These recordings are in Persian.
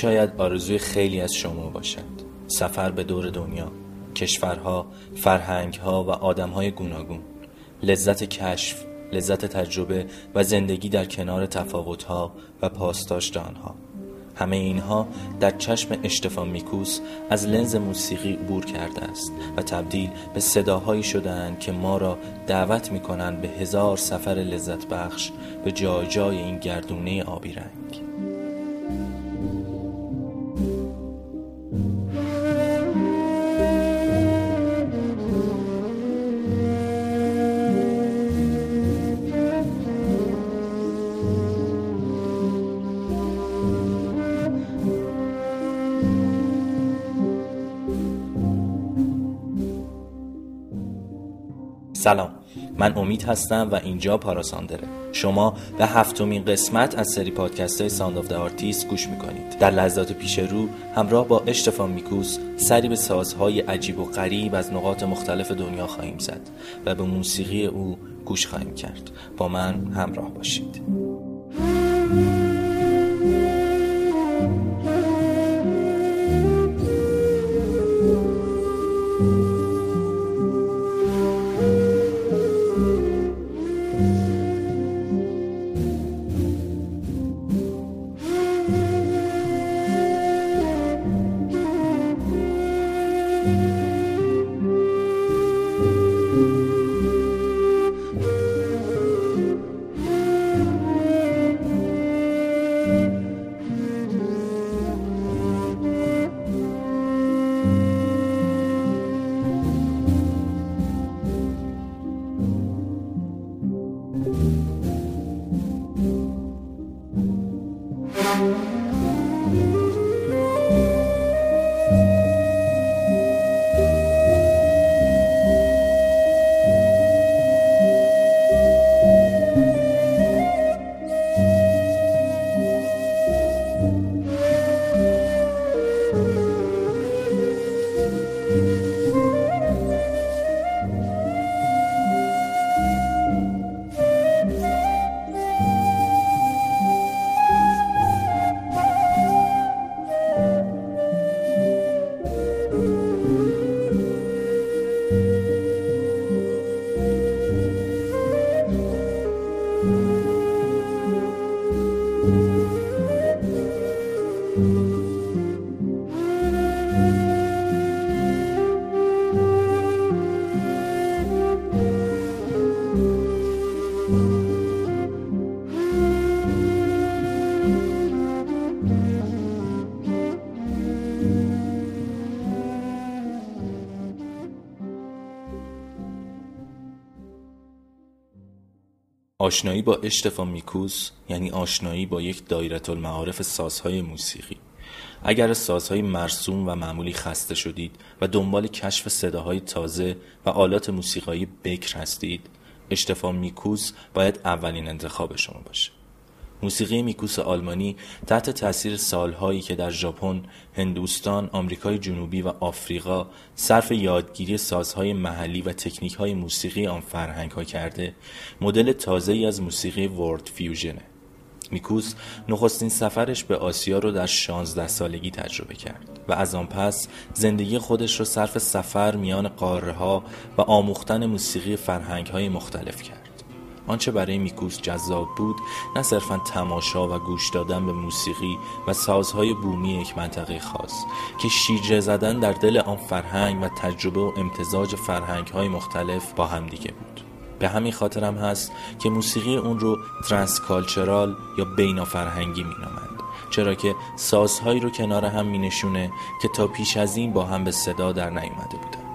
شاید آرزوی خیلی از شما باشد. سفر به دور دنیا کشورها، فرهنگها و آدمهای گوناگون لذت کشف، لذت تجربه و زندگی در کنار تفاوتها و پاسداشت آنها همه اینها در چشم اشتفان میکوس از لنز موسیقی عبور کرده است و تبدیل به صداهایی شدهاند که ما را دعوت می کنند به هزار سفر لذت بخش به جای جای این گردونه آبی رنگ. سلام. من امید هستم و اینجا پاراساندره. شما به هفتمین قسمت از سری پادکست های Sound of Artist گوش می‌کنید. در لحظات پیش رو همراه با اشتفان میکوس سری به سازهای عجیب و غریب از نقاط مختلف دنیا خواهیم زد و به موسیقی او گوش خواهیم کرد. با من همراه باشید. آشنایی با اشتفان میکوس یعنی آشنایی با یک دایره المعارف سازهای موسیقی. اگر سازهای مرسوم و معمولی خسته شدید و دنبال کشف صداهای تازه و آلات موسیقایی بکر هستید اشتفان میکوس باید اولین انتخاب شما باشه. موسیقی میکوس آلمانی تحت تاثیر سالهایی که در ژاپن، هندوستان، آمریکای جنوبی و آفریقا صرف یادگیری سازهای محلی و تکنیکهای موسیقی آن فرهنگ ها کرده، مدل تازه ای از موسیقی ورد فیوژنه. میکوس نخستین سفرش به آسیا رو در 16 سالگی تجربه کرد و از آن پس زندگی خودش رو صرف سفر میان قاره ها و آموختن موسیقی فرهنگ های مختلف کرد. آنچه برای میکوس جذاب بود نه صرفا تماشا و گوش دادن به موسیقی و سازهای بومی یک منطقه خاص که شیرجه زدن در دل آن فرهنگ و تجربه و امتزاج فرهنگ های مختلف با همدیگه بود. به همین خاطرم هست که موسیقی اون رو ترانسکالچرال یا بینا فرهنگی مینامند چرا که سازهایی رو کنار هم می نشونه که تا پیش از این با هم به صدا در نیومده بودن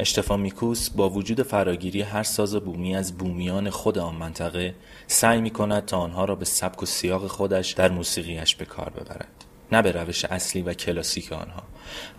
اشتفان میکوس با وجود فراگیری هر ساز بومی از بومیان خود آن منطقه سعی می کند تا آنها را به سبک و سیاق خودش در موسیقیش به کار ببرد. نه به روش اصلی و کلاسیک آنها.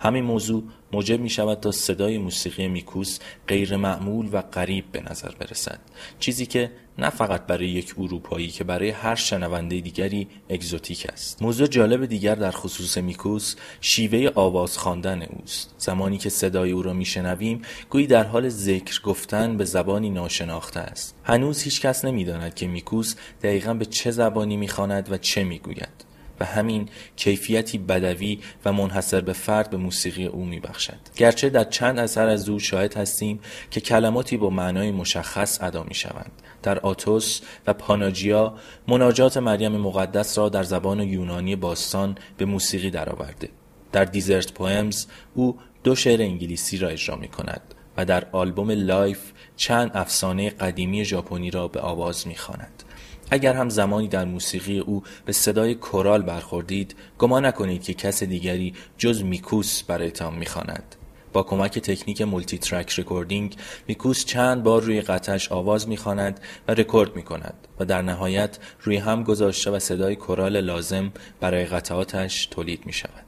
همین موضوع موجب می شود تا صدای موسیقی میکوس غیر معمول و غریب به نظر برسد. چیزی که نه فقط برای یک اروپایی که برای هر شنونده دیگری اگزوتیک است. موضوع جالب دیگر در خصوص میکوس شیوه آواز خواندن اوست. زمانی که صدای او را میشنویم گویی در حال ذکر گفتن به زبانی ناشناخته است. هنوز هیچ کس نمی‌داند که میکوس دقیقا به چه زبانی می‌خواند و چه می‌گوید. و همین کیفیتی بدوی و منحصر به فرد به موسیقی او میبخشد. گرچه در چند اثر از او شاهد هستیم که کلماتی با معنای مشخص ادا می شوند در آتوس و پاناجیا مناجات مریم مقدس را در زبان یونانی باستان به موسیقی درآورده. در Desert Poems او دو شعر انگلیسی را اجرا می کند و در آلبوم Life چند افسانه قدیمی ژاپنی را به آواز می اگر هم زمانی در موسیقی او به صدای کورال برخوردید گمان نکنید که کس دیگری جز میکوس برایتان می‌خواند. با کمک تکنیک multitrack recording میکوس چند بار روی قطعش آواز می‌خواند و رکورد می‌کند و در نهایت روی هم گذاشته و صدای کورال لازم برای قطعاتش تولید می‌شود.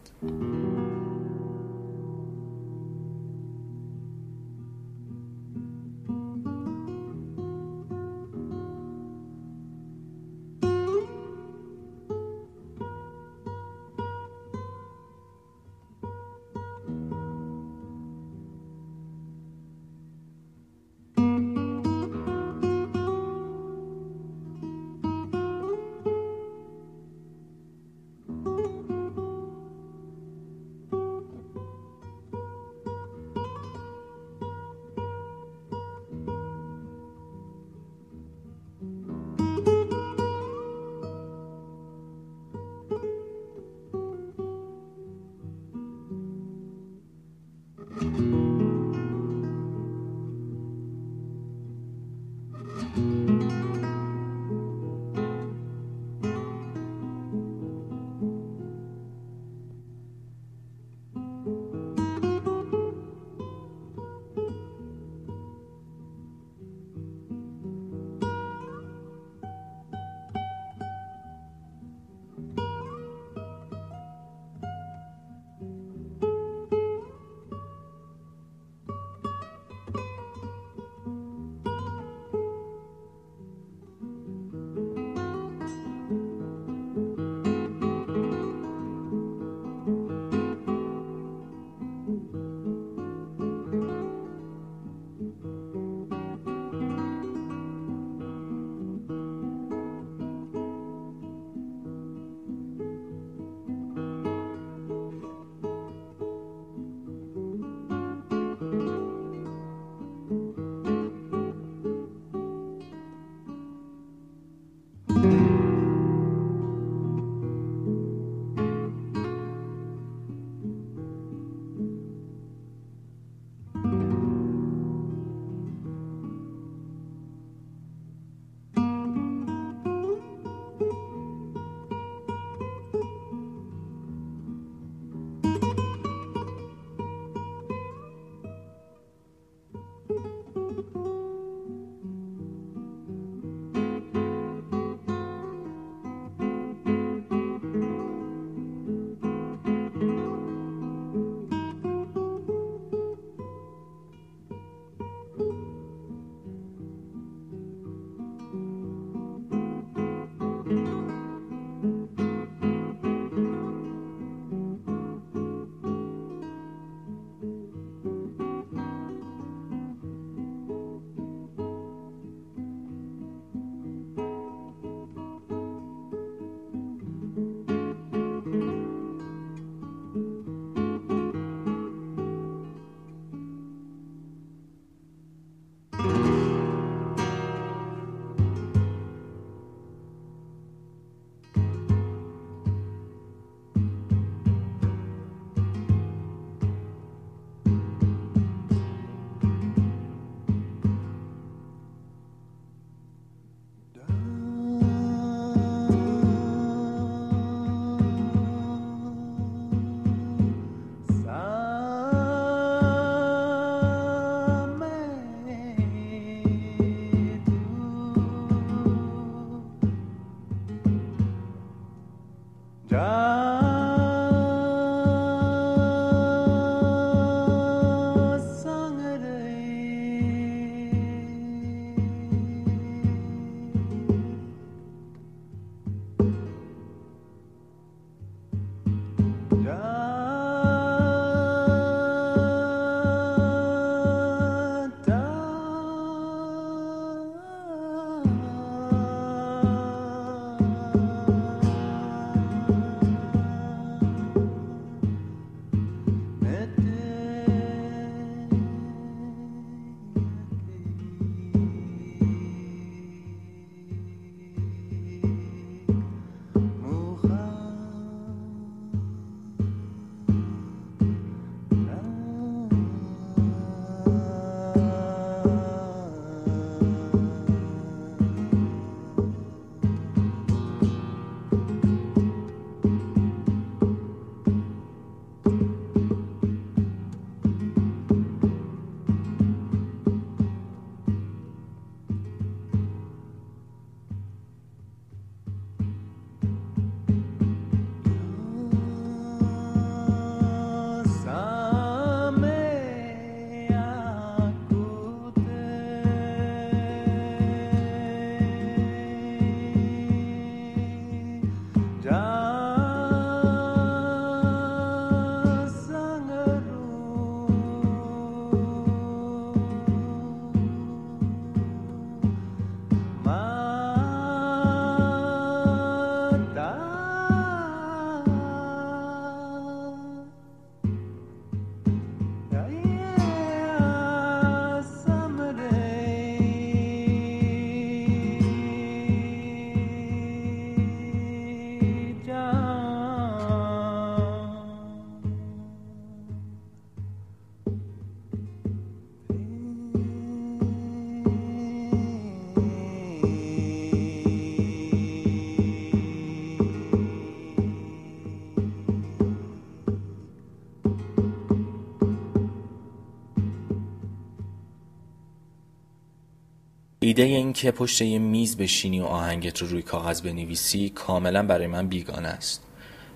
ایده این که پشت یه میز بشینی و آهنگت رو روی کاغذ بنویسی کاملا برای من بیگانه است.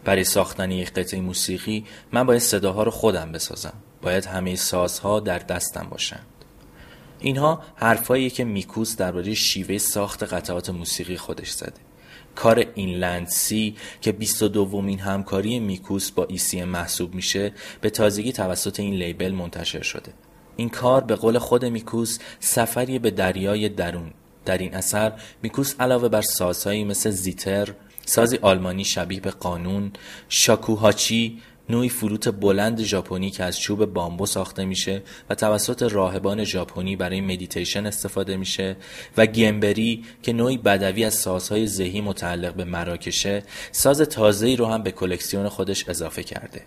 برای ساختن یک قطعه موسیقی من باید صداها رو خودم بسازم. باید همه سازها در دستم باشند. اینها حرفایی که میکوس درباره شیوه ساخت قطعات موسیقی خودش زده. کار Inland Sea که 22 دومین همکاری میکوس با ECM محسوب میشه به تازگی توسط این label منتشر شده. این کار به قول خود میکوس سفری به دریای درون. در این اثر میکوس علاوه بر سازهایی مثل زیتر سازی آلمانی شبیه به قانون شاکوهاچی نوعی فلوت بلند ژاپنی که از چوب بامبو ساخته میشه و توسط راهبان ژاپنی برای مدیتیشن استفاده میشه و گیمبری که نوعی بدوی از سازهای زهی متعلق به مراکشه ساز تازه‌ای رو هم به کلکسیون خودش اضافه کرده.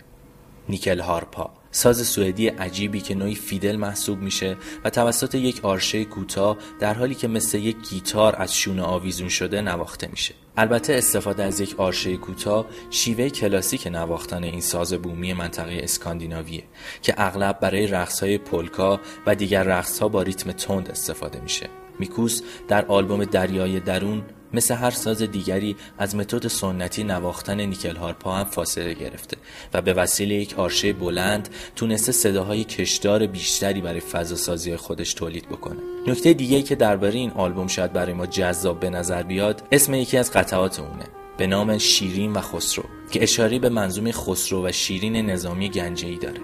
نیکل هارپا ساز سوئدی عجیبی که نوعی فیدل محسوب میشه و توسط یک آرشه کوتاه در حالی که مثل یک گیتار از شونه آویزون شده نواخته میشه. البته استفاده از یک آرشه کوتاه شیوه کلاسیک نواختن این ساز بومی منطقه اسکاندیناویه که اغلب برای رقصهای پولکا و دیگر رقصها با ریتم تند استفاده میشه. میکوس در آلبوم دریای درون مثل هر ساز دیگری از متد سنتی نواختن نیکل هارپا هم فاصله گرفته و به وسیله یک آرشه بلند تونسته صداهای کشدار بیشتری برای فضا سازی خودش تولید بکنه. نکته دیگه که درباره این آلبوم شاید برای ما جذاب به نظر بیاد اسم یکی از قطعات اونه به نام شیرین و خسرو که اشاره به منظوم خسرو و شیرین نظامی گنجهی داره.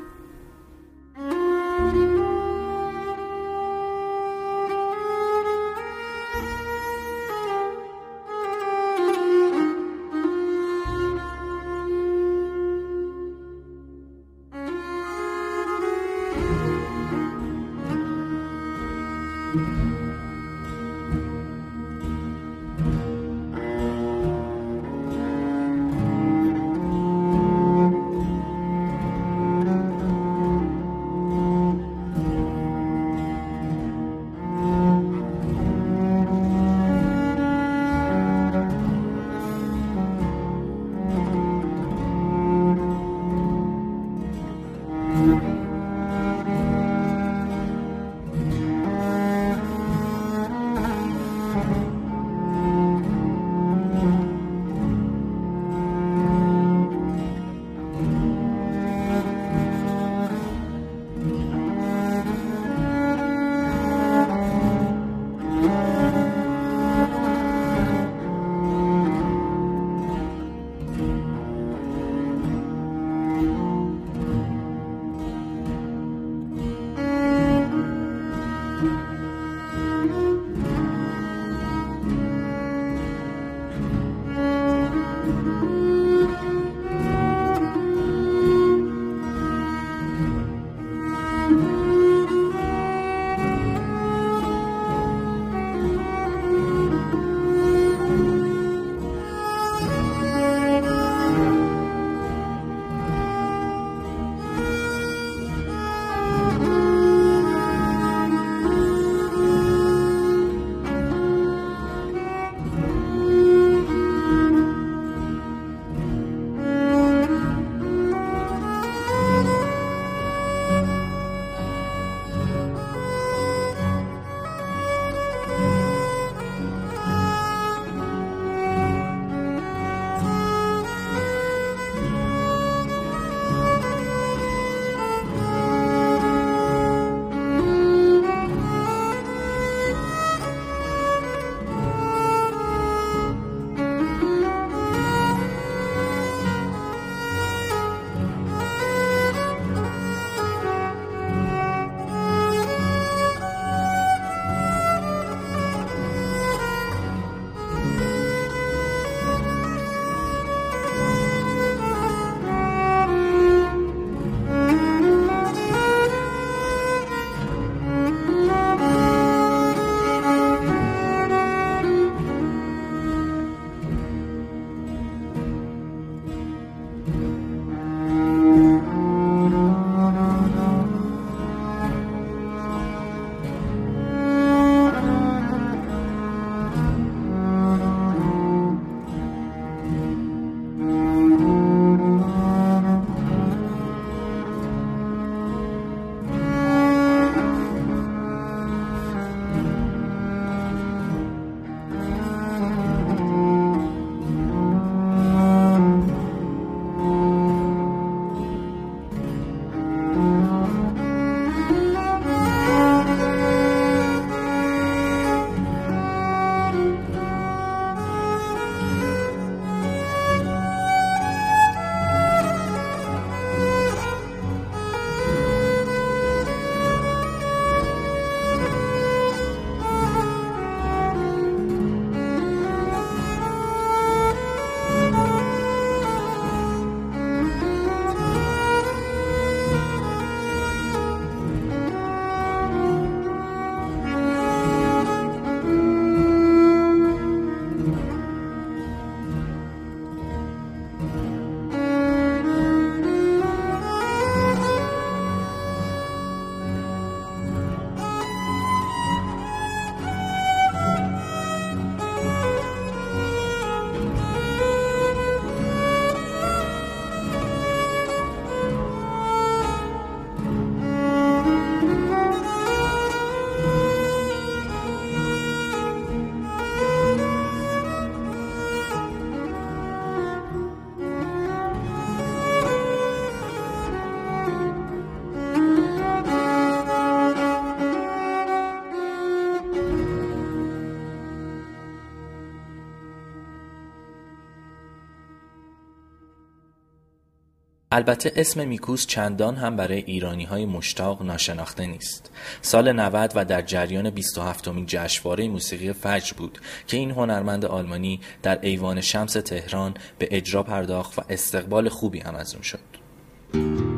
البته اسم میکوس چندان هم برای ایرانی های مشتاق ناشناخته نیست. سال 90 و در جریان 27 امین جشنواره موسیقی فجر بود که این هنرمند آلمانی در ایوان شمس تهران به اجرا پرداخت و استقبال خوبی هم از اون شد.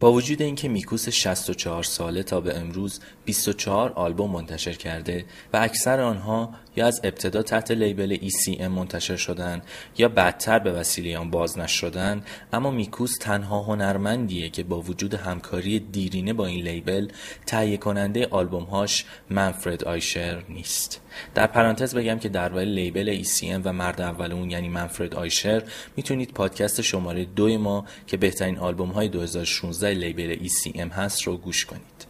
با وجود اینکه میکوس 64 ساله تا به امروز 24 آلبوم منتشر کرده و اکثر آنها یا از ابتدا تحت لیبل ECM منتشر شدن یا بدتر به وسیله آن باز نشدن اما میکوس تنها هنرمندیه که با وجود همکاری دیرینه با این لیبل تهیه کننده آلبومهاش منفرد آیشر نیست. در پرانتز بگم که در لیبل ECM و مرد اول اون یعنی منفرد آیشر می‌تونید پادکست شماره دوی ما که بهترین آلبوم های 2016 لیبل ECM هست رو گوش کنید.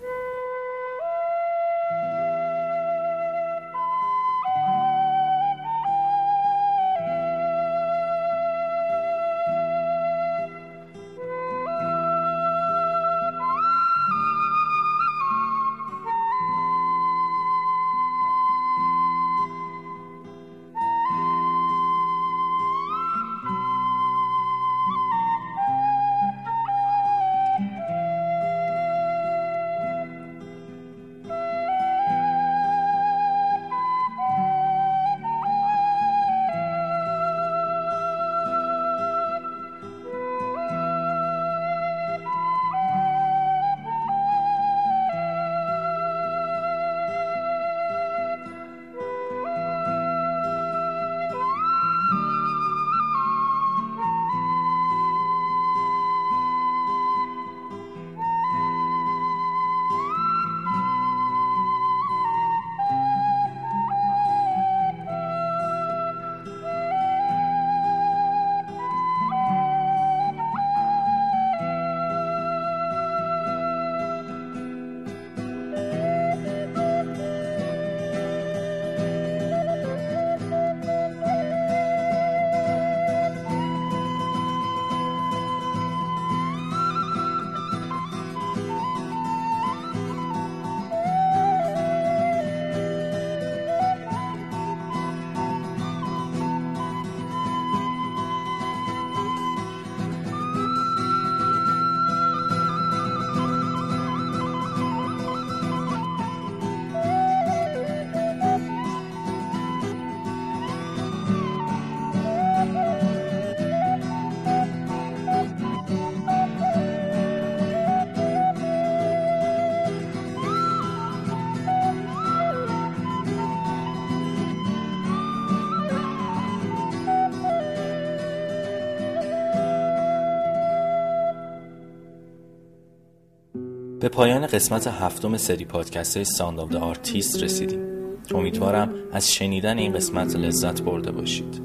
به پایان قسمت هفتم سری پادکست Sound of Artist رسیدیم. امیدوارم از شنیدن این قسمت لذت برده باشید.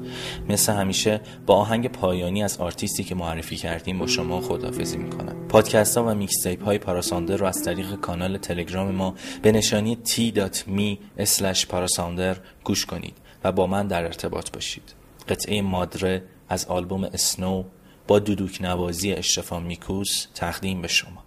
مثل همیشه با آهنگ پایانی از آرتیستی که معرفی کردیم با شما خدافزی می‌کنم. پادکست ها و mixtape های پاراساندر رو از طریق کانال تلگرام ما به نشانی t.me پاراساندر گوش کنید و با من در ارتباط باشید. قطعه Madre از آلبوم Snow با دودوک نوازی اشتفان میکوس تقدیم به شما.